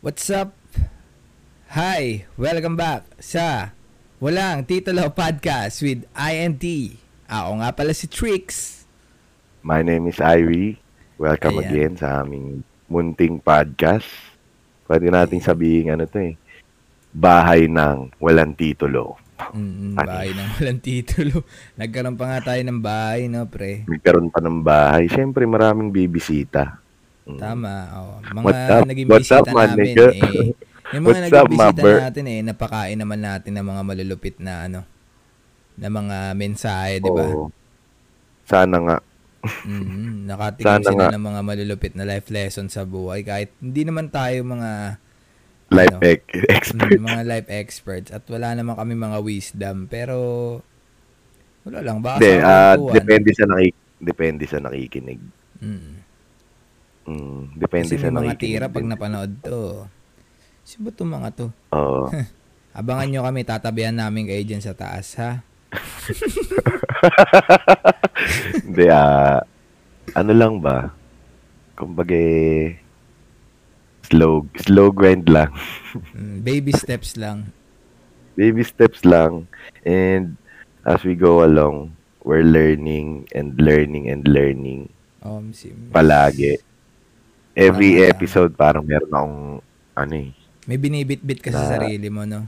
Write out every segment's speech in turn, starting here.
What's up? Hi! Welcome back sa Walang Titulo Podcast with INT. Ako nga pala si Trix. My name is Irie. Welcome Ayan. again sa aming munting podcast. Pwede nating sabihin ano to eh. Bahay ng walang titulo. Mm, bahay ng walang titulo. Nagkaroon pa nga tayo ng bahay, no, pre? Nagkaroon pa ng bahay. Siyempre maraming bibisita. Mm. Tama. Oh. Mga What's up? naging What's bisita up, namin, nigga? eh, yung mga What's naging up, bisita natin, eh, napakain naman natin ng mga malulupit na, ano, na mga mensahe, di ba? Oo. Sana nga. mm Nakatikim Sana sila nga. ng mga malulupit na life lesson sa buhay. Kahit hindi naman tayo mga Life Ano? mm, mga life experts at wala naman kami mga wisdom. Pero wala lang. Baka Hindi, sa kwentuhan. depende sa nakik depende sa nakikinig. Mm. Mm, depende Kasi sa mga tira pag napanood to. Sino ba itong mga to? Oo. Abangan nyo kami, tatabihan namin kayo dyan sa taas, ha? Hindi, ah, ano lang ba? Kumbaga, slow, slow grind lang. Mm, baby steps lang. Baby steps lang. And as we go along, we're learning and learning and learning Um, si, palagi. Every episode, parang meron akong, ano eh, may binibit-bit ka sa Na- sarili mo, no?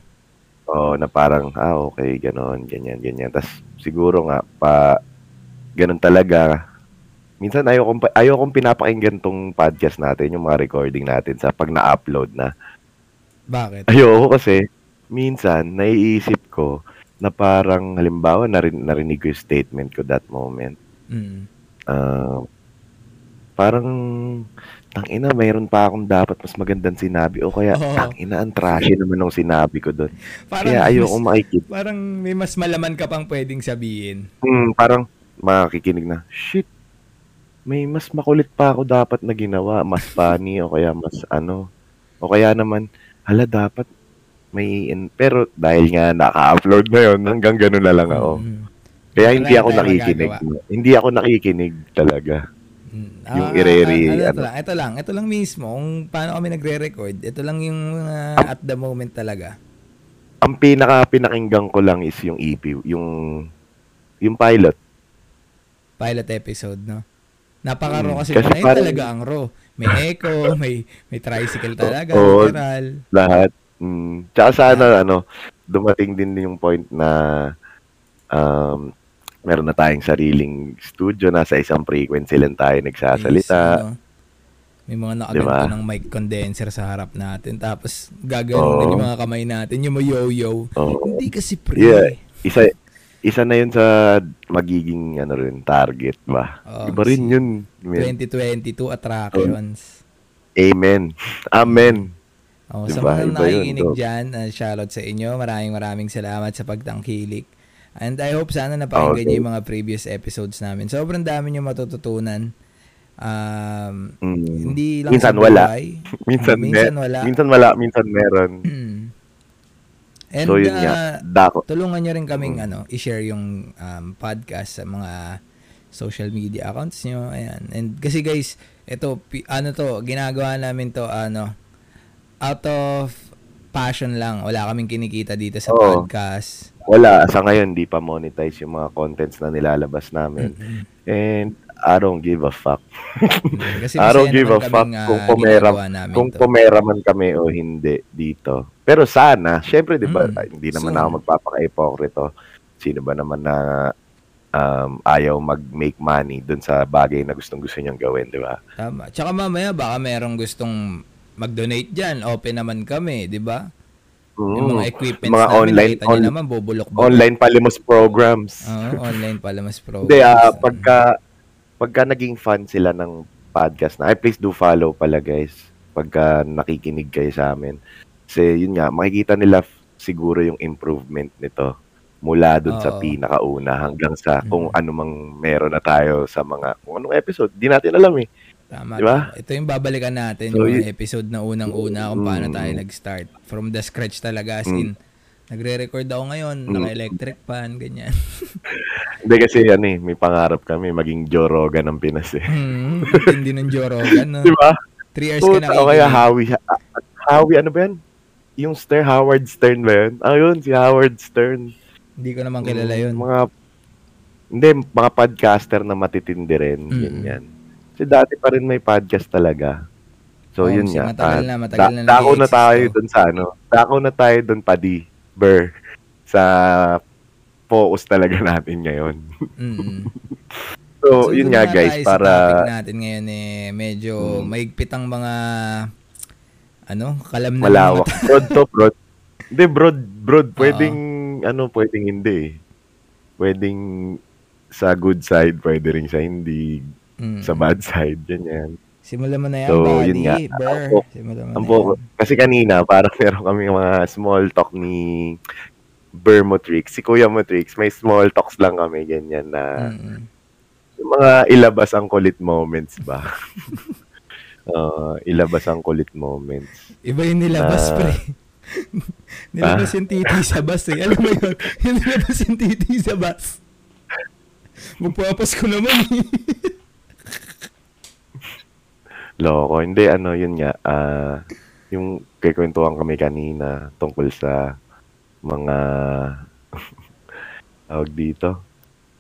oh, na parang, ah, okay, ganon, ganyan, ganyan. Tapos, siguro nga, pa, ganon talaga. Minsan, ayokong, pa- ayokong pinapakinggan tong podcast natin, yung mga recording natin sa pag na-upload na. Bakit? Ayoko kasi, minsan, naiisip ko na parang, halimbawa, narin, narinig ko yung statement ko that moment. Mm. Ah, parang, tangina, mayroon pa akong dapat mas magandang sinabi. O kaya, Oo. tangina, ang trashy naman ng sinabi ko doon. Parang, Kaya ayoko mas, makikita. parang may mas malaman ka pang pwedeng sabihin. Hmm, parang makikinig na, shit, may mas makulit pa ako dapat na ginawa. Mas funny o kaya mas ano. O kaya naman, hala dapat may... in- Pero dahil nga naka-upload na yun, hanggang ganun na lang ako. Mm. Kaya hindi ako nakikinig. Hindi ako nakikinig talaga. Mm. Yung Ah, ireri- ah, ano, ano. lang, ito lang, ito lang mismo, kung paano kami nagre-record, ito lang yung Ah. at the moment talaga. Ang pinaka pinakinggan ko lang is yung EP, yung yung pilot. Pilot episode, no? Napaka-raw Mm. kasi, Kasi parang- talaga ang raw. May echo, may may tricycle talaga, Oo. literal. lahat. Mm. Tsaka sana, ano, dumating din yung point na um, meron na tayong sariling studio, nasa isang frequency lang tayo nagsasalita. ano, may mga nakaganto Diba? ng mic condenser sa harap natin. Tapos, gaganon Oo. din yung mga kamay natin. Yung mo yo-yo. Oo. Hindi kasi pre. Yeah. Isa, isa na yun sa magiging ano rin, target ba? Oo, Iba rin yun. man. 2022 attractions. Amen. Amen. Oh, sa Diba? mga Iba yun, nakikinig dog. dyan, uh, shoutout sa inyo. Maraming maraming salamat sa pagtangkilik. And I hope sana napakinggan Okay. niyo yung mga previous episodes namin. Sobrang dami niyo matututunan. Um, Mm. hindi lang Minsan sa wala. Minsan, minsan me- wala. minsan wala, minsan meron. Mm. And so yun uh, nga, tulungan niyo rin kaming Mm. ano, i-share yung um, podcast sa mga social media accounts niyo. Ayan. And kasi guys, ito ano to, ginagawa namin to ano out of passion lang. Wala kaming kinikita dito sa Oo. podcast. Wala, sa ngayon, di pa monetize yung mga contents na nilalabas namin. Mm-mm. And I don't give a fuck. Mm, Kasi I don't give a fuck kaming, ah, kung pumera, ginagawa namin kung to. pumera man kami o hindi dito. Pero sana, syempre, di ba, Mm, ay, hindi naman soon. ako magpapaka-ipokrito. Sino ba naman na um, ayaw mag-make money dun sa bagay na gustong gusto niyang gawin, di ba? Tama. Tsaka mamaya baka merong gustong mag-donate dyan. Open naman kami, di ba? Yung Mm. mga equipments Mga namin, online- nakita on- naman, bubulok Online palimos programs. Oo, online pala mas pro. Hindi, ah, pagka, pagka naging fan sila ng podcast na, ay, please do follow pala, guys. Pagka nakikinig kayo sa amin. Kasi, yun nga, makikita nila siguro yung improvement nito mula dun sa Oo. pinakauna hanggang sa kung Mhm. ano mang meron na tayo sa mga, kung anong episode. Di natin alam eh. Tama. Di ba? tama. Ito yung babalikan natin, So, yung episode na unang-una kung paano Mm. tayo nag-start. From the scratch talaga, as Mm. in, nagre-record ako ngayon, Mm. naka-electric pan, ganyan. Hindi kasi yan eh, may pangarap kami maging Joe Rogan ng Pinas eh. Hmm, hindi ng Joe Rogan, no? Di ba? Three years ka Puta, o kaya hawi, Howie, ano ba yan? Yung Stern, Howard Stern ba yun? Ah, yun, si Howard Stern. Hindi ko naman kilala yun. Mm, Mga, hindi, mga podcaster na matitindi rin. Yun Mm. yan. Kasi dati pa rin may podcast talaga. So, Oo, yun nga. matagal na, matagal na dako na tayo dun sa ano. Dako na tayo dun, Padi. Burr. Sa focus talaga natin ngayon. Mm. So, yun dun nga guys, para... Sa natin ngayon eh, medyo Mm. maigpit ang mga ano, kalam na Malawak. mga Broad to, broad. Hindi, broad, broad. Pwedeng, ano, pwedeng hindi. Pwedeng sa good side, pwede rin sa hindi. Mm. Sa bad side, ganyan. Simulan mo na yan, So, buddy. yun nga. Burr. Ang Simulan mo Ang na yan. kasi kanina, parang meron kami mga small talk ni Burr Motrix. Si Kuya Motrix, may small talks lang kami, ganyan na Mm-mm. yung mga ilabas ang kulit moments ba? Uh, ilabas ang kulit moments. Iba yung nilabas, Ah. pre. nilabas yung titi sa bus eh. Alam mo yun? Yung nilabas yung titi sa bus. Magpapas ko naman eh. Loko. Hindi, ano, yun nga. ah yung kikwentuhan kami kanina tungkol sa mga tawag dito.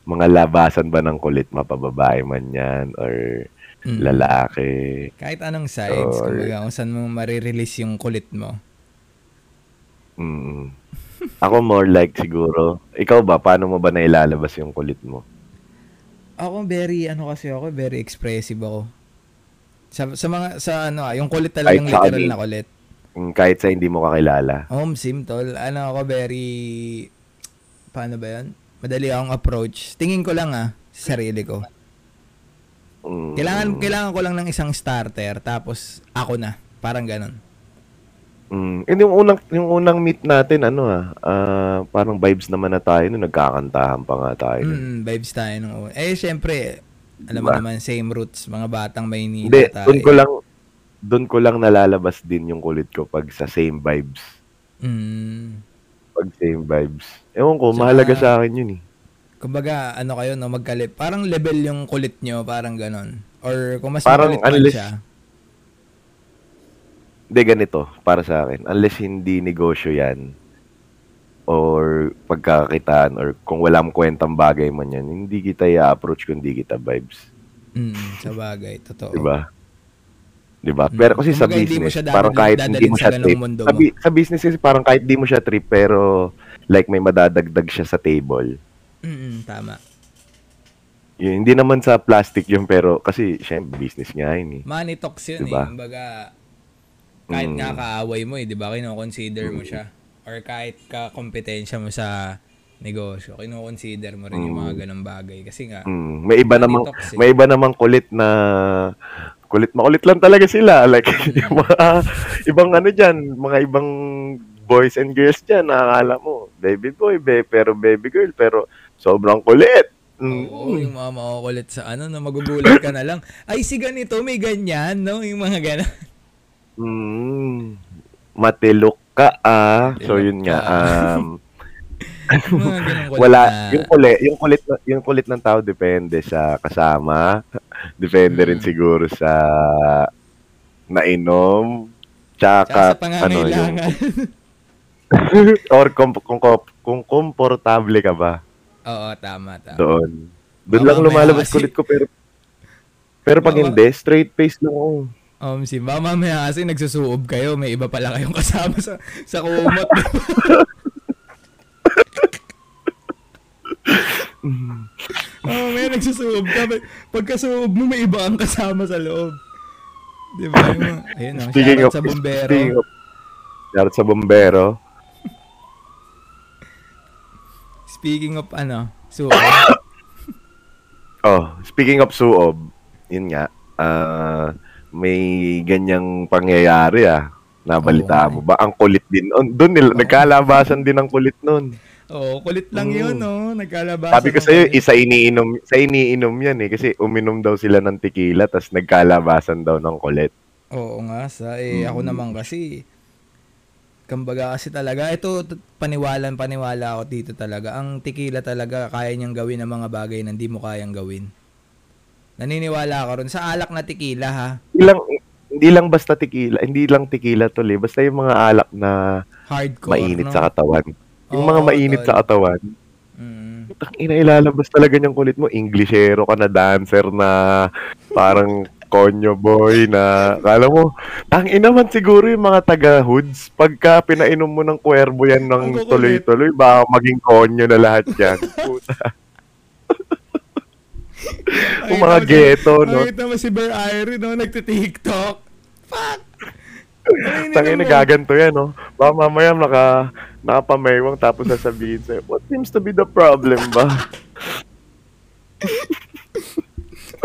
Mga labasan ba ng kulit, mapababae man yan, or Mm. lalaki. Kahit anong sides, Or- kumbaga kung saan mo marirelease yung kulit mo. Mm. Ako more like siguro, ikaw ba, paano mo ba nailalabas yung kulit mo? Ako very, ano kasi ako, very expressive ako. Sa, sa mga, sa ano, ah, yung kulit talagang Kahit literal na kulit. Mm, Kahit sa hindi mo kakilala. Home sim, tol. Ano ako, very, paano ba yan? Madali akong approach. Tingin ko lang ah, sa sarili ko. Mm. Kailangan, kailangan ko lang ng isang starter, tapos ako na. Parang ganon. Mm. And yung unang, yung unang meet natin, ano ah, ah, parang vibes naman na tayo nung nagkakantahan pa nga tayo. Mm, vibes tayo una. Eh, syempre, alam mo Diba? naman, same roots, mga batang Maynila Hindi, tayo. doon ko lang, doon ko lang nalalabas din yung kulit ko pag sa same vibes. Mm. Pag same vibes. Ewan ko, Tsaka- mahalaga sa akin yun eh. Kumbaga, ano kayo, no, magkalit. Parang level yung kulit nyo, parang ganon. Or kung mas Parang makulit man unless- siya. Hindi, ganito, para sa akin. Unless hindi negosyo yan, or pagkakakitaan, or kung walang kwentang bagay man yan, hindi kita i-approach kung hindi kita vibes. Mm, sa bagay, totoo. Diba? Diba? Mm. Pero kasi sa Kumbaga, hindi mo business, dadalhin- parang kahit hindi mo sa siya trip, sa, mo. bi- sa business kasi parang kahit di mo siya trip, pero like may madadagdag siya sa table. Mm, tama. Yun, hindi naman sa plastic yun, pero kasi syempre business nga yun eh. Money talks yun Diba? eh. Kumbaga, kahit Mm. nga kaaway mo eh, di ba? Kino-consider mo siya. Or kahit ka-kompetensya mo sa negosyo, kino-consider mo rin yung mga ganong bagay. Kasi nga, Mm, may iba namang eh. may iba namang kulit na kulit makulit lang talaga sila. Like yung mga ibang ano diyan, mga ibang boys and girls diyan, nakakala mo, baby boy, be, pero baby girl, pero sobrang kulit. Mm. Oo, yung mga makukulit sa ano, na magugulat ka na lang. Ay, si ganito, may ganyan, no? Yung mga ganon. Mm. Matilok ka ah. So yun nga um wala yung kulit, yung kulit yung kulit ng tao depende sa kasama. Depende rin Mm. siguro sa nainom. Tsaka Tsaka, sa ano yung, or kung, kung, kung komportable ka ba Oo, tama, tama. doon. Doon lang lumalabas kulit ko pero pero pag hindi, straight face lang ako. Um, si ba mamaya kasi nagsusuob kayo, may iba pala kayong kasama sa sa kumot. oh, may nagsusuob ka. Pag- Pagkasuob mo, may iba ang kasama sa loob. Di ba? Ayun, oh, Speaking of, sa bombero. speaking of, shoutout sa bombero. Speaking of ano, suob. Oh, speaking of suob, yun nga, ah, may ganyang pangyayari ah. Nabalita nga mo ba? Ang kulit din. Doon nila, nagkalabasan din ang kulit nun. Oo, kulit lang Mm. yun, no? Nagkalabasan. Sabi ko sa'yo, isa iniinom, sa iniinom yan eh. Kasi uminom daw sila ng tequila, tas nagkalabasan daw ng kulit. Oo nga, sa eh, ako Mm. naman kasi, kambaga kasi talaga, ito paniwalan paniwala ako dito talaga. Ang tequila talaga kaya niyang gawin ng mga bagay na hindi mo kayang gawin. Naniniwala ako ron sa alak na tequila ha. Ilang, Hindi lang basta tequila, hindi lang tequila tol eh. Basta yung mga alak na Hardcore, mainit no? sa katawan. Yung Oo, mga mainit tol. sa katawan, Mm. Ang ina ilalabas talaga niyang kulit mo. Englishero ka na dancer na parang konyo boy na kala mo, tang ina man siguro yung mga taga-hoods pagka pinainom mo ng kuwerbo yan Ang ng tuloy-tuloy, baka maging konyo na lahat yan. Puta. Yung mga ghetto, no? Nakita mo si Bear Irie, no? Nagtitiktok. Fuck! Tangin na gaganto yan, no? Baka mamaya naka, nakapameywang tapos sasabihin sa'yo, what seems to be the problem ba?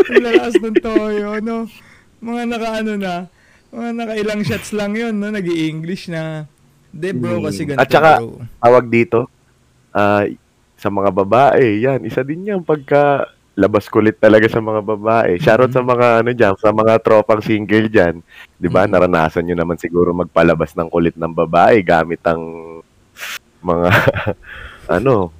Ang lakas ng toyo, no? Mga naka-ano na, mga naka-ilang shots lang yun, no? nag english na. De bro, Mm. kasi ganito, At saka, bro. tawag dito, ah, sa mga babae, yan, isa din yan pagka labas kulit talaga sa mga babae. Shoutout sa mga ano diyan, sa mga tropang single diyan. 'Di ba? Mhm. Naranasan niyo naman siguro magpalabas ng kulit ng babae gamit ang mga ano.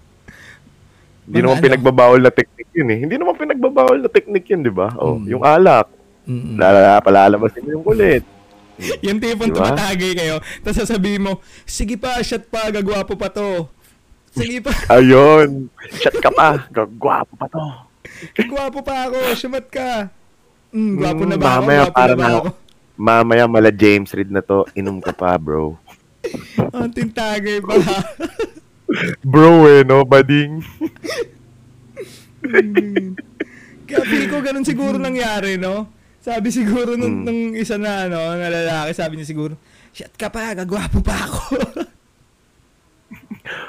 Hindi naman ano? pinagbabawal na technique 'yun eh. Hindi naman pinagbabawal na technique 'yun, 'di ba? Oh, Mm. yung alak, Mm-mm. lala palalabasin mo yung kulit. Yung tipong Diba? tumatagay kayo, tapos sasabihin mo, sige pa, shot pa, gagwapo pa to. Sige pa, Ayun. Shot ka pa. Gagwapo pa to. gagwapo pa ako, shumat ka. Mm, gwapo na Mm, ba ako? mamaya Gwapo para na ba ako? Mamaya mala James Reed na to, inom ka pa, bro. Ang tintagay pa. Bro eh, no, bading. Kaya feel ko ganun siguro nangyari, no? Sabi siguro nung, Mm. nung isa na, ano, na lalaki, sabi niya siguro, shit ka pa, gagwapo pa ako.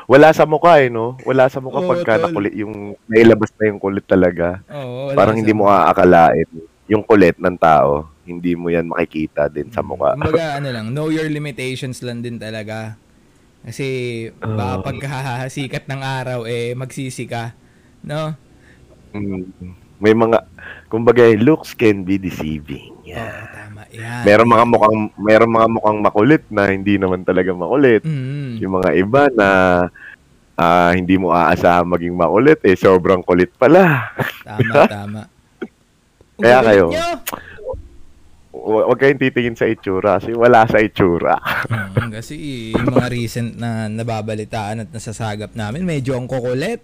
Wala sa mukha eh, no? Wala sa mukha Oo, pagka tol. nakulit yung, nailabas na yung kulit talaga. Oo, wala Parang sa- hindi mo aakalain. Yung kulit ng tao, hindi mo yan makikita din sa mukha. Kumbaga, ano lang, know your limitations lang din talaga. Kasi, baka Oo. pagkahasikat ng araw, eh, magsisi ka. No? Mm. May mga, kumbaga, looks can be deceiving. Oo, Yeah. tama. Yan. Meron mga mukhang, meron mga mukhang makulit na hindi naman talaga makulit. Mm. Yung mga iba na ah, hindi mo aasahan maging makulit, eh, sobrang kulit pala. Tama, tama. Ang Kaya kayo. Huwag kayong titingin sa itsura kasi wala sa itsura. Mm, kasi yung mga recent na nababalitaan at nasasagap namin, medyo ang kukulit.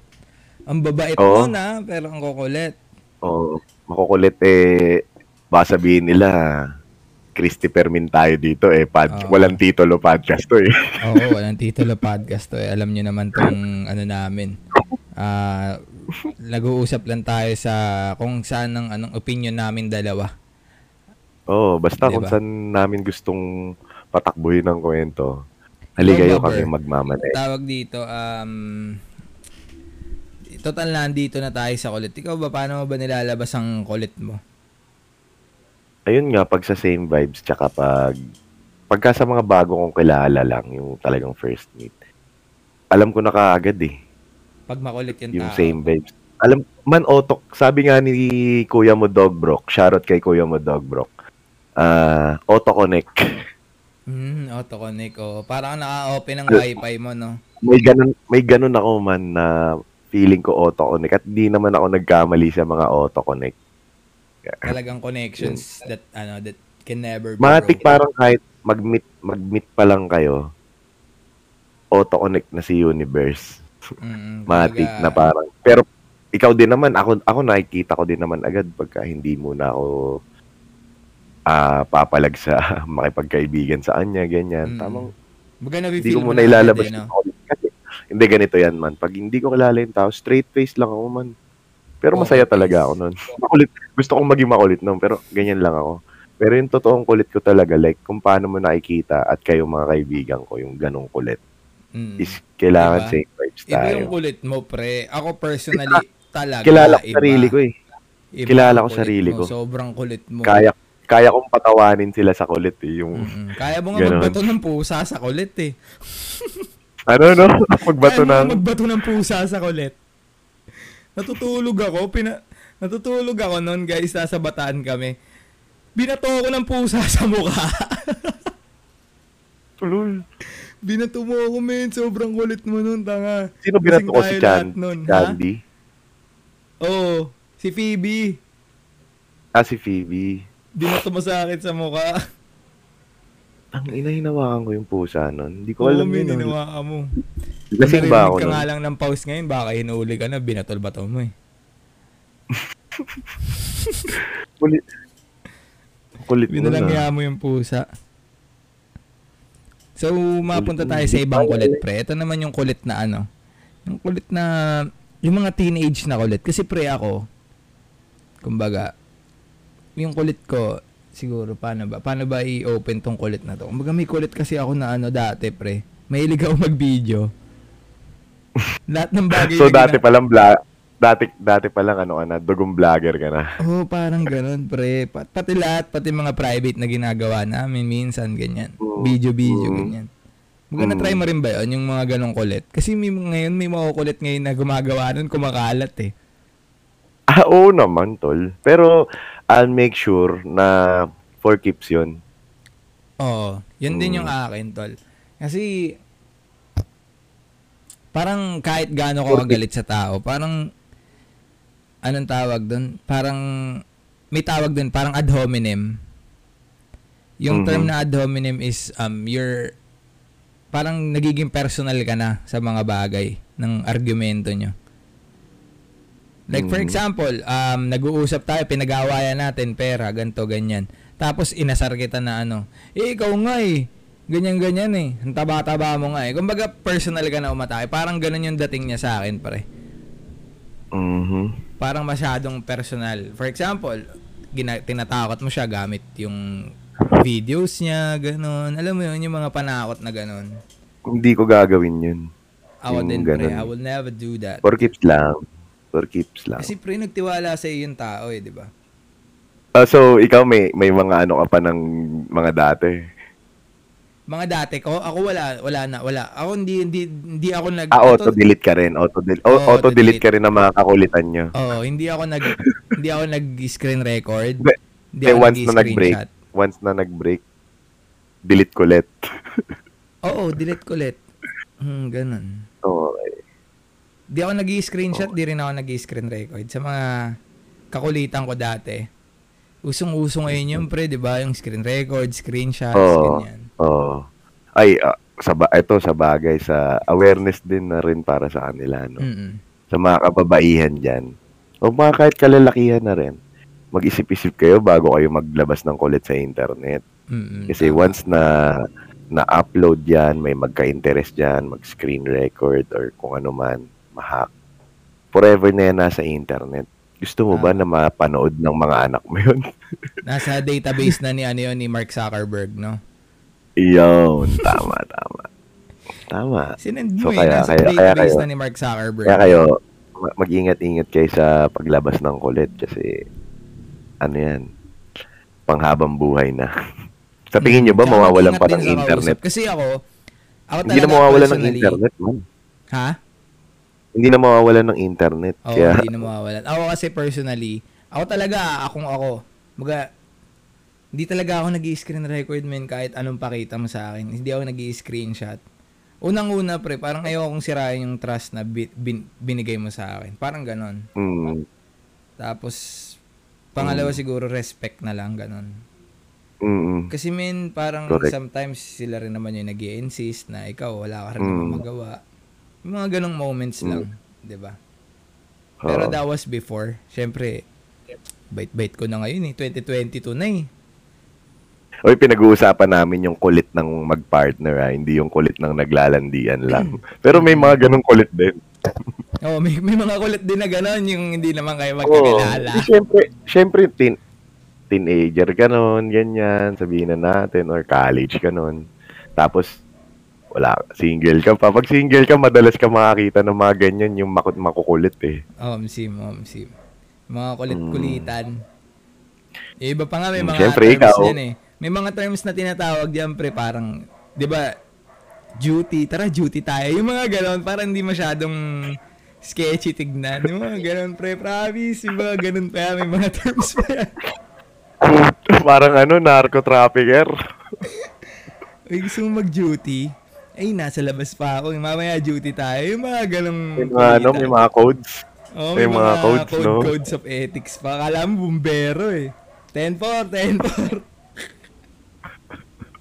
Ang babait Oo. mo na, pero ang kukulit. O, makukulit eh, baka sabihin nila, Christopher Min tayo dito eh. Pod, Oo. Walang titulo podcast to eh. Oo, walang titulo podcast to. Eh. Alam nyo naman tong ano namin. Ah, nag-uusap lang tayo sa kung saan ang anong opinion namin dalawa. Oo, basta kung Diba? saan namin gustong patakbuhin ng kwento. Haligayo Go, kami Bobber. magmamanay. Tawag dito, um, total na dito na tayo sa kulit. Ikaw ba, paano mo ba nilalabas ang kulit mo? Ayun nga, pag sa same vibes, tsaka pag, pagka sa mga bago kong kilala lang, yung talagang first meet, alam ko na kaagad eh. Pag makulit yung, yung tao. same vibes. Alam, man otok, sabi nga ni Kuya mo Dog Brock, shoutout kay Kuya mo Dog Brock, ah, auto-connect. Mm, auto-connect. Oh. Parang naka-open ang wifi mo, no? may ganun, may ganun ako man na feeling ko auto-connect at di naman ako nagkamali sa mga auto-connect. Talagang connections that, ano, that can never be Matik parang kahit mag-meet, mag-meet pa lang kayo, auto-connect na si Universe. Mm, Matik na parang. Pero ikaw din naman, ako, ako nakikita ko din naman agad pagka hindi mo na ako ah papalag sa makipagkaibigan sa kanya, ganyan. Mm. Tamang, Baga hindi ko mo muna na ilalabas agad, eh, no? Kasi, hindi ganito yan man. Pag hindi ko kilala yung tao, straight face lang ako man. Pero masaya talaga ako nun. Makulit. Gusto kong maging makulit nun, pero ganyan lang ako. Pero yung totoong kulit ko talaga, like kung paano mo nakikita at kayo mga kaibigan ko, yung ganong kulit, Mm. is kailangan Diba? same vibes Iba tayo. yung kulit mo, pre. Ako personally, talaga. Kilala ko iba. sarili ko eh. Iba kilala ko sarili mo. ko. Sobrang kulit mo. Kaya kaya kong patawanin sila sa kulit eh. Yung, Mm-mm. Kaya mo nga magbato ng pusa sa kulit eh. ano no? Magbato Kaya ng... magbato ng pusa sa kulit. Natutulog ako, pina, natutulog ako noon guys, nasa bataan kami. Binato ako ng pusa sa mukha. Tulol. Binato mo ako, men. Sobrang kulit mo nun, tanga. Sino binato ko si Chan? nun, ha? Candy? Oo, si Phoebe. Ah, si Phoebe. Binato mo sa akin sa mukha. Ang ina, hinawakan ko yung pusa nun. Hindi ko Oo, alam men, yun. ah. hinawakan mo. Lasing ba ako Narinig ka nun? nga lang ng pause ngayon, baka hinuli ka na, binatol-bato mo eh. Kulit. Kulit mo na. Binalangya mo yung pusa. So, mapunta tayo sa ibang kulit, pre. Ito naman yung kulit na ano. Yung kulit na, yung mga teenage na kulit. Kasi pre ako, kumbaga, yung kulit ko, siguro, paano ba? Paano ba i-open tong kulit na to? Kumbaga, may kulit kasi ako na ano dati, pre. Mahilig ako mag-video. Lahat ng bagay So, dati gina- pa lang vlog, dati, dati pa lang ano ka na, dugong vlogger ka na. Oo, oh, parang ganun, pre. Pat, pati lahat, pati mga private na ginagawa namin, minsan, ganyan. Mm. Video-video, Mm. ganyan. Maganda Mm. try mo rin ba yun, yung mga ganong kulit? Kasi may, ngayon, may mga kulit ngayon na gumagawa nun, kumakalat eh. Ah, oo naman, tol. Pero, I'll make sure na for keeps yun. Oo, yun din Mm. yung akin, tol. Kasi, parang kahit gaano ko kagalit sa tao, parang, anong tawag doon? Parang, may tawag doon, parang ad hominem. Yung Mhm. term na ad hominem is, um, you're, parang nagiging personal ka na sa mga bagay ng argumento nyo. Like for Mhm. example, um, nag-uusap tayo, pinag-aawayan natin pera, ganto ganyan. Tapos inasar kita na ano, eh ikaw nga eh, ganyan-ganyan eh. Ang taba-taba mo nga eh. Kumbaga personal ka na umatake. Parang ganun yung dating niya sa akin, pare. Mhm. Parang masyadong personal. For example, gina- tinatakot mo siya gamit yung videos niya, ganun. Alam mo yun, yung mga panakot na ganun. Hindi ko gagawin yun. Ako Yung din, pre. I will never do that. Keeps lang. For keeps lang. Kasi pre, nagtiwala sa iyo yung tao eh, di ba? Ah, so, ikaw may may mga ano ka pa ng mga dati. Mga dati ko, ako wala, wala na, wala. Ako hindi, hindi, hindi ako nag... Ah, auto-delete ka rin. Auto-delete, Oo, auto-delete ka rin ng mga kakulitan nyo. Oo, hindi ako nag hindi ako nag-screen record. Hindi. Hindi ako once na nag-break, once na nag-break, delete ko ulit. Oo, delete ko ulit. Hmm, ganun. Okay. Di ako nag-screenshot, di rin ako nag-screen record. Sa mga kakulitan ko dati. Usong-uso ngayon yun, pre, di ba? Yung screen record, screenshots, Oo. ganyan. Oo. Ay, ah, sa ba- ito sa bagay sa awareness din na rin para sa kanila no. Mm-mm. Sa mga kababaihan diyan. O mga kahit kalalakihan na rin. Mag-isip-isip kayo bago kayo maglabas ng kulit sa internet. Mm-mm. Kasi once na na-upload yan, may magka-interest dyan, mag-screen record or kung ano man, mahack. Forever na yan nasa internet. Gusto mo ba Tama. na mapanood ng mga anak mo yun? Nasa database na ni ano yun, ni Mark Zuckerberg, no? Iyon, tama, tama. Tama. Sinend mo So, eh, kaya- nasa kaya- kaya database kayo- na ni Mark Zuckerberg. Kaya kayo, ma- mag-ingat-ingat kayo sa paglabas ng kulit kasi ano yan, panghabang buhay na. sa tingin nyo ba mawawalan pa ng internet? kausap. Kasi ako, ako Hindi na mawawalan ng internet, man. Ha? Hindi na mawawalan ng internet. Oo, Kaya, hindi na mawawalan. Ako kasi personally, ako talaga, akong ako, mga, hindi talaga ako nag-screen record man kahit anong pakita mo sa akin. Hindi ako nag-screenshot. Unang-una pre, parang ayaw kong sirain yung trust na bi- bin- binigay mo sa akin. Parang ganon. mm, Tapos, pangalawa Mm. siguro respect na lang, ganon. mm, Kasi min, parang Correct. sometimes sila rin naman yung nag insist na ikaw, wala ka rin Mm. magawa. Yung mga ganong moments Mm. lang, di ba? Pero that was before. Siyempre, bait-bait ko na ngayon eh. 2022 na eh. Oy, pinag-uusapan namin yung kulit ng mag-partner, ha? hindi yung kulit ng naglalandian lang. Pero may mga ganong kulit din. Oh, may, may mga kulit din na gano'n, yung hindi naman kayo magkakilala. Di, Siyempre, siyempre teen, teenager ka nun, ganyan, sabihin na natin, or college ka nun. Tapos, wala, single ka pa. Pag single ka, madalas ka makakita ng mga ganyan, yung makut makukulit eh. Oh, sim, oh, sim. Mga kulit-kulitan. Yung iba pa nga may Mm, mga syempre, terms ikaw. yan eh. May mga terms na tinatawag diyan pre, parang, di ba, duty, tara duty tayo. Yung mga gano'n, parang hindi masyadong sketchy tignan. Yung mga gano'n pre, promise. Yung mga gano'n pa yan, may mga terms pa yan. Parang ano, narco-trafficker. Uy, gusto mo mag-duty? Ay, nasa labas pa ako. Mamaya duty tayo. Yung mga ganong... May mga, ano, may mga codes. oh, may may, mga mga, codes, code, no? codes of ethics pa. Akala mo bumbero eh. 10-4, 10-4.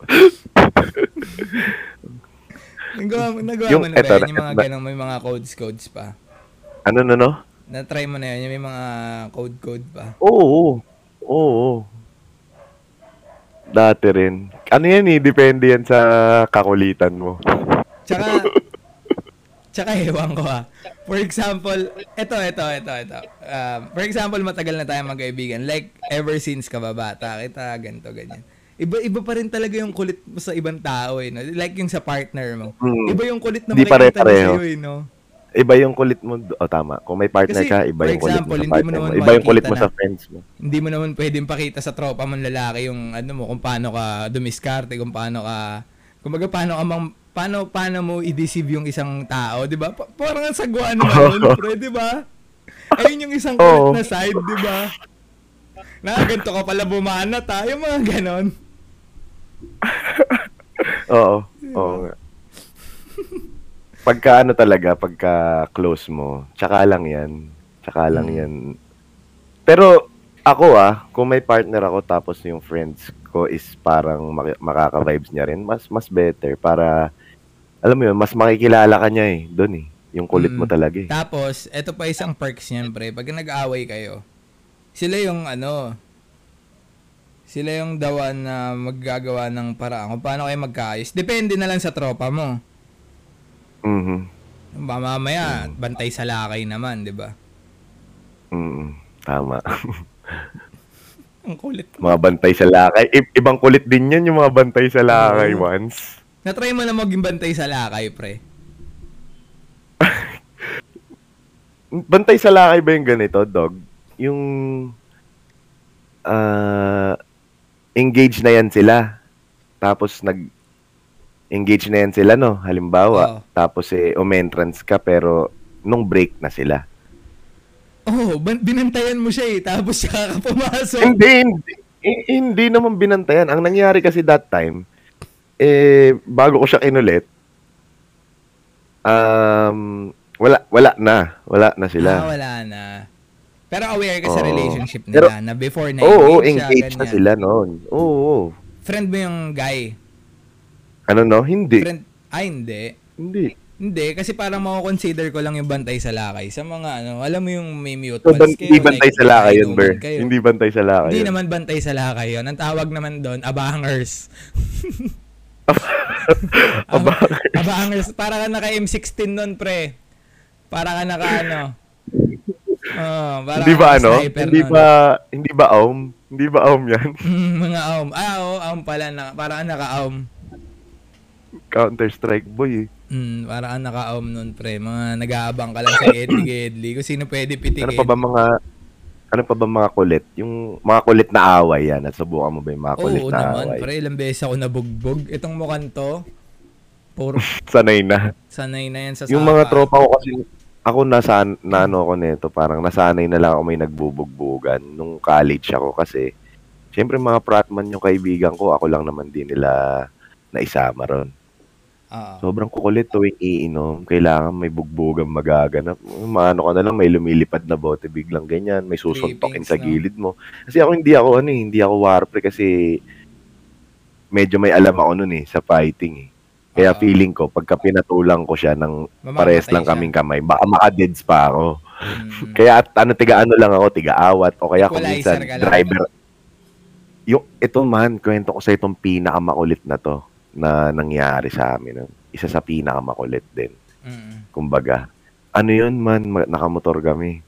nagawa, nagawa Yung- mo na ba yan? Yung mga ganong may mga codes-codes pa. Ano, no, no? Na-try mo na yan, yung may mga code-code pa. Oo. Oo. Dati rin. Ano yan eh, depende yan sa kakulitan mo. Tsaka, tsaka ewan ko ah. For example, eto, eto, eto, eto. Um, for example, matagal na tayo magkaibigan. Like, ever since ka ba bata, kita, ganito, ganyan. Iba, iba pa rin talaga yung kulit mo sa ibang tao eh. No? Like yung sa partner mo. Hmm. Iba yung kulit na makikita niya pare-pareho. sa'yo eh, no? Iba yung kulit mo. O tama. Kung may partner Kasi, ka, iba yung kulit mo example, sa mo partner mo. naman Iba yung kulit mo makikita sa friends mo. Hindi mo naman pwedeng pakita sa tropa mong lalaki yung ano mo, kung paano ka dumiskarte, kung paano ka, kumbaga paano ka mang, paano, paano mo i-deceive yung isang tao, di ba? Pa- parang ang sagwa naman nun, pre, di ba? Ayun yung isang kulit Oo. na side, di ba? Na, ganito ka pala bumanat ha, yung mga ganon. Oo. Oo nga. Pagka ano talaga, pagka close mo, tsaka lang yan. Tsaka lang Hmm. yan. Pero ako ah, kung may partner ako tapos yung friends ko is parang mak- makaka-vibes niya rin, mas mas better para alam mo yun, mas makikilala ka niya eh, doon eh. Yung kulit mo Mm. talaga eh. Tapos, eto pa isang perks niyan, pre. Pag nag-aaway kayo, sila yung ano, sila yung dawan na maggagawa ng paraan kung paano kayo magkaayos. Depende na lang sa tropa mo. Mhm. Ba, Mamaya, bantay sa lakay naman, di ba? Mm, tama. Ang kulit. mga bantay sa lakay. I- ibang kulit din yan yung mga bantay sa lakay Oo. once. Natry mo na maging bantay sa lakay, pre. Bantay sa lakay ba yung ganito, dog? Yung ah engage na yan sila. Tapos nag engage na yan sila, no? Halimbawa. Oo. Tapos eh, umentrance ka pero nung break na sila. Oh, binantayan mo siya eh. Tapos siya ka pumasok. Hindi, hindi. hindi naman binantayan. Ang nangyari kasi that time, eh, bago ko siya kinulit, um, wala, wala na. Wala na sila. Ah, wala na. Pero aware ka sa Oo. relationship nila Pero- na before na Oo, siya, engaged na ganyan. sila noon. Oo. Friend mo yung guy. Ano no? Hindi. Friend, ay hindi. Hindi. Hindi, kasi parang mako-consider ko lang yung bantay sa lakay. Sa mga ano, alam mo yung may mute So, ban- hindi bantay sa lakay yun, Ber. kayo. Hindi bantay sa lakay Hindi yun. naman bantay sa lakay yun. Ang tawag naman doon, abangers. Ab- abangers. Para ka naka M16 nun, pre. Para ka naka ano. Oh, para Hindi ba naka ano? Hindi nun. ba, hindi ba aum? Hindi ba aum yan? Mm, mga aum. Ah, oo, aum pala. Na, para ka naka-aum. Counter-Strike boy eh. Mm, para ka naka-aum nun, pre. Mga nag-aabang ka lang sa gedli-gedli. Kung sino pwede pitikin. Ano pa ba mga, ano pa ba mga kulit? Yung mga kulit na away yan. Nasubukan mo ba yung mga kulit Oo na naman, away? pre. Ilang beses ako nabugbog. Itong mukhang to, puro Sanay na. sanay na yan sa Yung saka. mga tropa ko kasi, ako nasa, na ano ako nito, parang nasanay na lang ako may nagbubugbugan nung college ako kasi, syempre mga fratman yung kaibigan ko, ako lang naman din nila naisama ron. Oo. Sobrang kukulit tuwing iinom. Kailangan may bugbugang magaganap. Maano ka na lang, may lumilipad na bote, biglang ganyan. May susuntokin sa gilid mo. Kasi ako hindi ako ano eh, hindi ako warpre kasi medyo may alam ako nun eh, sa fighting eh. Kaya Oo. feeling ko, pagka pinatulang ko siya ng Mamamatay pares lang siya. kaming kamay, baka makadeds pa ako. Mm. Kaya at ano, tiga-ano lang ako, tiga-awat. O kaya kung minsan, driver. Yung, ito man, kwento ko sa itong pinakamakulit na to na nangyari sa amin. Isa sa pinakamakulit din. Mm. Kumbaga, ano yun man, ma- nakamotor kami.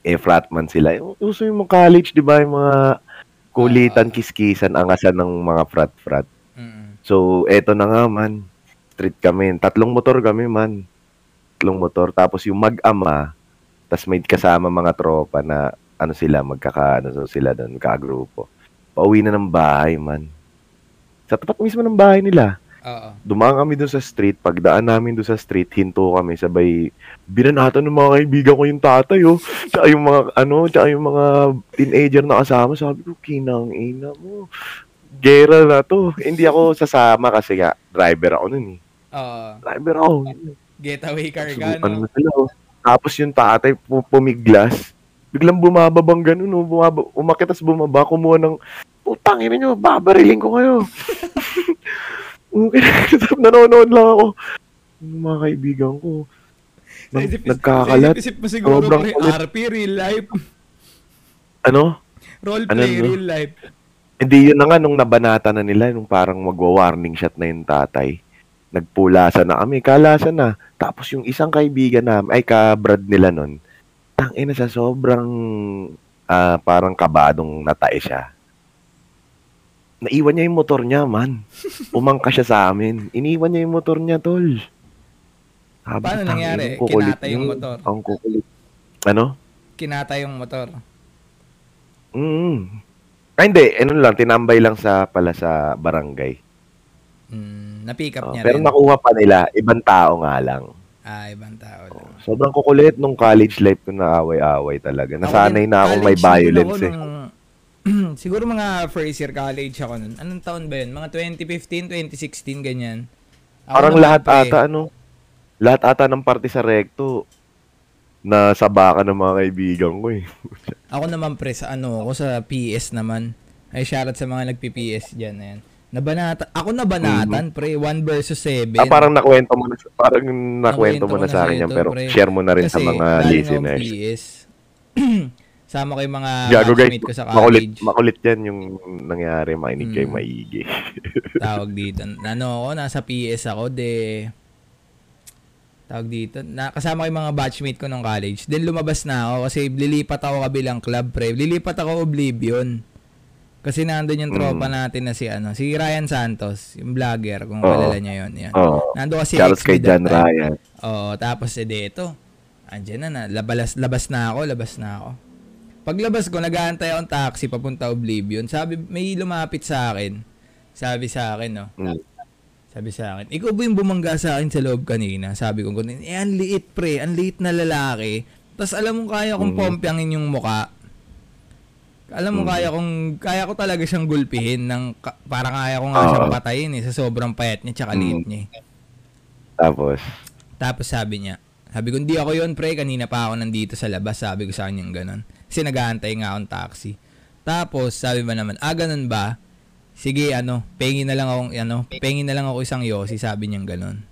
Eh, flatman sila. Yung, uso yung mga college, di ba? Yung mga kulitan, Ah. kiskisan, angasan ng mga frat-frat. Mm. So, eto na nga man. Street kami. Tatlong motor kami man. Tatlong motor. Tapos yung mag-ama, tas may kasama mga tropa na ano sila, magkaka, ano sila doon, kagrupo. Pauwi na ng bahay man. Sa tapat mismo ng bahay nila. Oo. Dumaan kami doon sa street. Pagdaan namin doon sa street, hinto kami. Sabay, binanatan ng mga kaibigan ko yung tatay, oh. Tsaka yung mga, ano, tsaka yung mga teenager na kasama. Sabi ko, kinang ina mo. Gera na to. Hindi ako sasama kasi nga, driver ako nun eh. Oo. Driver ako. Getaway car ka, Subukan no? mo sila, oh. Tapos yung tatay, pu- pumiglas. Biglang bumababang ganun, oh. Bumaba, umakit tas bumaba, kumuha ng, putang ina nyo, babariling ko kayo. Nanonood lang ako. Yung mga kaibigan ko. Nag, Isip- nagkakalat. Isip mo siguro, Sobrang pre. RP, real life. Ano? Roleplay, Ano, no? real life. Hindi yun na nga nung nabanata na nila, nung parang magwa-warning shot na yung tatay. Nagpulasan na kami, kalasan na. Tapos yung isang kaibigan namin, ay ka-brad nila nun, tangina sa sobrang ah, parang kabadong natae siya. Naiwan niya yung motor niya, man. Umangka siya sa amin. Iniwan niya yung motor niya, tol. Sabi, Paano "Tangina, nangyari? Kinatay yung niyo." motor? Ang kukulit. Ano? Kinata yung motor. Mm. Ay, hindi. Ano lang, tinambay lang sa pala sa barangay. Mm, na-pick up Oh, niya pero rin. nakuha pa nila, ibang tao nga lang. ah, ibang tao lang. Sobrang kukulit nung college life ko na away-away talaga. Nasanay na akong may violence ako eh. nung- siguro mga first year college ako nun. Anong taon ba yun? Mga 2015, 2016, ganyan. Ako Parang lahat pre, ata, ano, lahat ata ng party sa recto na sabaka ng mga kaibigan ko eh. Ako naman pre, sa ano, ako sa PS naman. Ay, shoutout sa mga nagpi-PS dyan. Ayan. Nabanata, ako nabanatan, pre, 1 versus 7. Mm-hmm. Ah, parang nakwento mo na, parang nakwento mo ko na sa akin yan, pero pre. share mo na rin sa Kasi mga galing akong listeners. PS. Sama ko yung mga Gago guys, batchmate ko sa makulit, college. makulit yan yung nangyari, makinig kayo Mm. maigi. tawag dito. Ano ako, nasa PS ako, de... Tawag dito. Na, kasama ko yung mga batchmate ko nung college. Then lumabas na ako kasi lilipat ako kabilang club, pre. Lilipat ako Oblivion. Kasi nandun yung tropa Mm. natin na si ano, si Ryan Santos, yung vlogger, kung Oo. kilala niya yun. Yan. Oo. Nando kasi Shoutout kay John. Ryan. Oo, tapos eh dito. Andiyan na na, labas, labas na ako, labas na ako. Paglabas ko, nag-aantay akong taxi papunta Oblivion. Sabi, may lumapit sa akin. Sabi sa akin, no. Mm. Sabi sa akin, ikaw ba yung bumangga sa akin sa loob kanina? Sabi ko, eh, ang liit pre, ang liit na lalaki. Tapos alam mo, kaya kong Mm. pompyangin yung muka. Alam mo, Mm. kaya kong, kaya ko talaga siyang gulpihin ng, ka- parang kaya ko nga Oo. siyang patayin eh, sa sobrang payat niya, tsaka Mm. liit niya eh. Tapos, Tapos sabi niya, sabi ko, hindi ako yon pre, kanina pa ako nandito sa labas, sabi ko sa kanya ganun. Kasi nag-aantay nga akong taxi. Tapos, sabi ba naman, ah, ganun ba? Sige, ano, pengi na lang ako, ano, pengi na lang ako isang yosi, sabi niya ganun.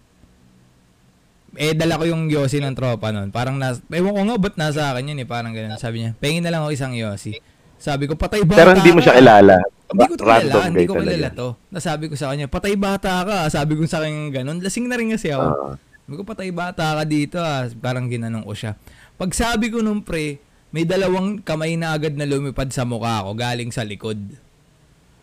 Eh, dala ko yung yosi ng tropa nun. Parang, nas, ewan ko nga, ba't nasa akin yun eh, parang ganun. Sabi niya, pengi na lang ako isang yosi. Sabi ko, patay bata pero hindi mo siya ka." kilala. Hindi ko kilala, hindi ko kilala to. Nasabi ko sa kanya, patay bata ka. Sabi ko sa kanya ganun. Lasing na rin kasi ako. Ah. Sabi ko, patay bata ka dito ah. Parang ginanong ko siya. Pag sabi ko nung pre, may dalawang kamay na agad na lumipad sa mukha ko galing sa likod.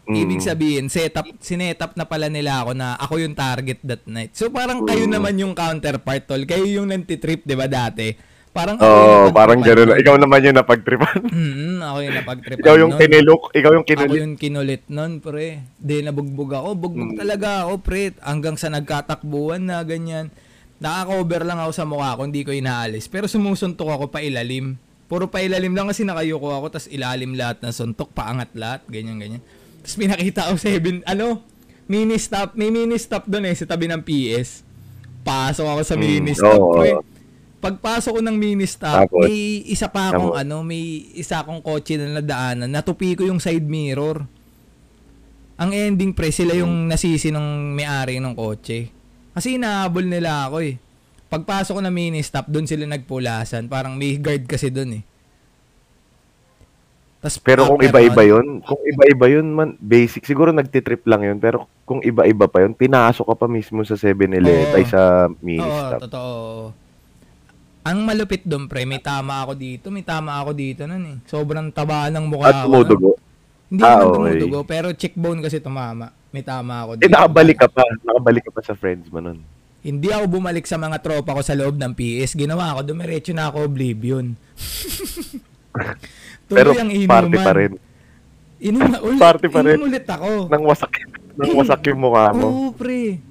Mm. Ibig sabihin, setup, sinetap na pala nila ako na ako yung target that night. So parang kayo Mm. naman yung counterpart, tol. Kayo yung nantitrip, di ba dati? Parang ako yung oh, parang gano'n. Ikaw naman yung napagtripan. Mm, ako yung napagtripan ikaw yung nun. kinilok. Ikaw yung Ako kinulit. yung kinulit nun, pre. Di nabugbog ako. Bugbog Mm. talaga ako, pre. Hanggang sa nagkatakbuhan na, ganyan. Naka-cover lang ako sa mukha ko, hindi ko inaalis. Pero sumusuntok ako pa ilalim. Puro pa ilalim lang kasi nakayuko ako, tas ilalim lahat ng suntok, paangat lahat, ganyan, ganyan. Tapos pinakita ko seven, ano, mini stop, may mini stop doon eh, sa tabi ng PS. Pasok ako sa Mm, mini stop, pre. Pagpasok ko ng mini stop, Tapos? may isa pa akong Tapos? ano, may isa akong kotse na nadaanan, natupi ko yung side mirror. Ang ending pre, sila yung nasisi ng may-ari ng kotse. Kasi inahabol nila ako eh. Pagpasok ko ng mini stop, doon sila nagpulasan. Parang may guard kasi doon eh. Tas, Pero kung iba-iba yun, kung iba-iba yun, man, basic, siguro nagtitrip lang yun, pero kung iba-iba pa yun, pinasok ka pa mismo sa 7-Eleven, Oo. ay sa mini Oo, stop. totoo. Ang malupit doon pre, may tama ako dito, may tama ako dito nun eh. Sobrang taba ng mukha At nun. tumudugo. Hindi Ah, naman okay. tumudugo, pero cheekbone kasi tumama. May tama ako Eh, dito. nakabalik ka pa. Nakabalik ka pa sa friends mo nun. Hindi ako bumalik sa mga tropa ko sa loob ng PS. Ginawa ko, dumiretso na ako Oblivion. Pero ang inuman. party pa rin. Inom na ulit. Party pa rin. Ulit ako. Nang wasak, nang wasak yung mukha mo. Oo, pre.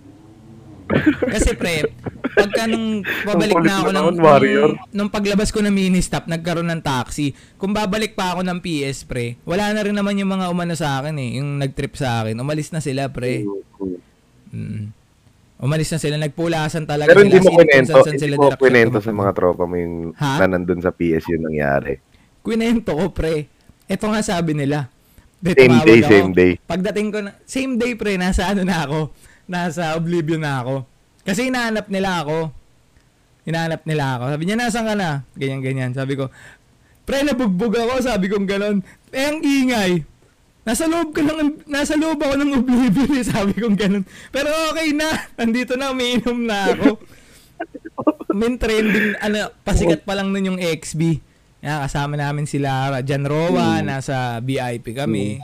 Kasi pre, pagka nung kulit na ako ng, warrior. nung, nung paglabas ko ng mini stop, nagkaroon ng taxi. Kung babalik pa ako ng PS, pre, wala na rin naman yung mga umano sa akin eh, yung nag-trip sa akin. Umalis na sila, pre. Mm. Umalis na sila, nagpulasan talaga Pero hindi mo kwento, hindi mo kwento sa mga tropa mo yung Ha? na nandun sa PS yung nangyari. Kwento ko, pre. Ito nga sabi nila. Di, Same day, ako. same day. Pagdating ko na, same day, pre, nasa ano na ako. nasa Oblivion na ako. Kasi hinahanap nila ako. Hinahanap nila ako. Sabi niya, nasan ka na? Ganyan, ganyan. Sabi ko, pre, nabugbog ako. Sabi ko ganon. Eh, ang ingay. Nasa loob ka lang, nasa loob ako ng Oblivion eh, sabi ko ganon. Pero okay na, nandito na, umiinom na ako. Min trending, ano, pasikat pa lang nun yung XB. Yan, kasama namin sila, Jan Roa, Mm. nasa VIP kami.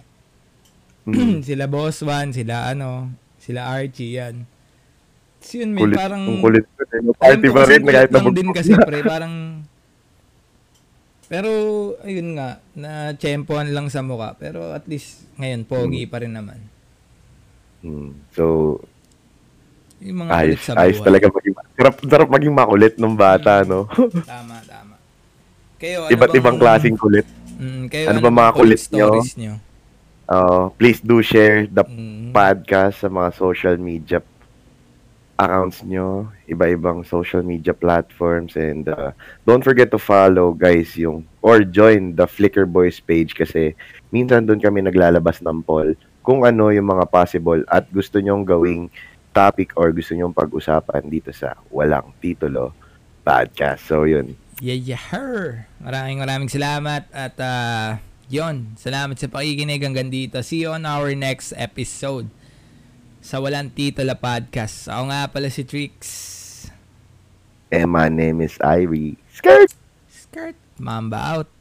Mm. sila Boss One, sila ano, sila Archie, yan. Tapos yun, may Kulit, parang... ang kulit ko. eh. Party ko pa rin, kulit kahit lang na din kasi pre, parang... Pero, ayun nga, na tsempohan lang sa muka. Pero at least, ngayon, pogi pa rin naman. Mm. So, Yung mga ayos, sa ayos talaga maging, sarap, sarap maging makulit nung bata, no? Tama, tama. Kayo, ano Iba't bang- ibang klaseng kulit. Mm, kayo, ano ano, ba mga kulit nyo? nyo? Uh, please do share the Mm, podcast sa mga social media accounts nyo, iba-ibang social media platforms and uh, don't forget to follow guys yung or join the Flickr Boys page kasi minsan doon kami naglalabas ng poll kung ano yung mga possible at gusto nyong gawing topic or gusto nyong pag-usapan dito sa Walang Titulo podcast. So yun. Yeah, yeah, her. Maraming maraming salamat at uh, yon, salamat sa pakikinig hanggang dito. See you on our next episode sa Walang Titulo Podcast. Ako nga pala si Trix. And my name is Irie. Skirt! Skirt. Mamba out.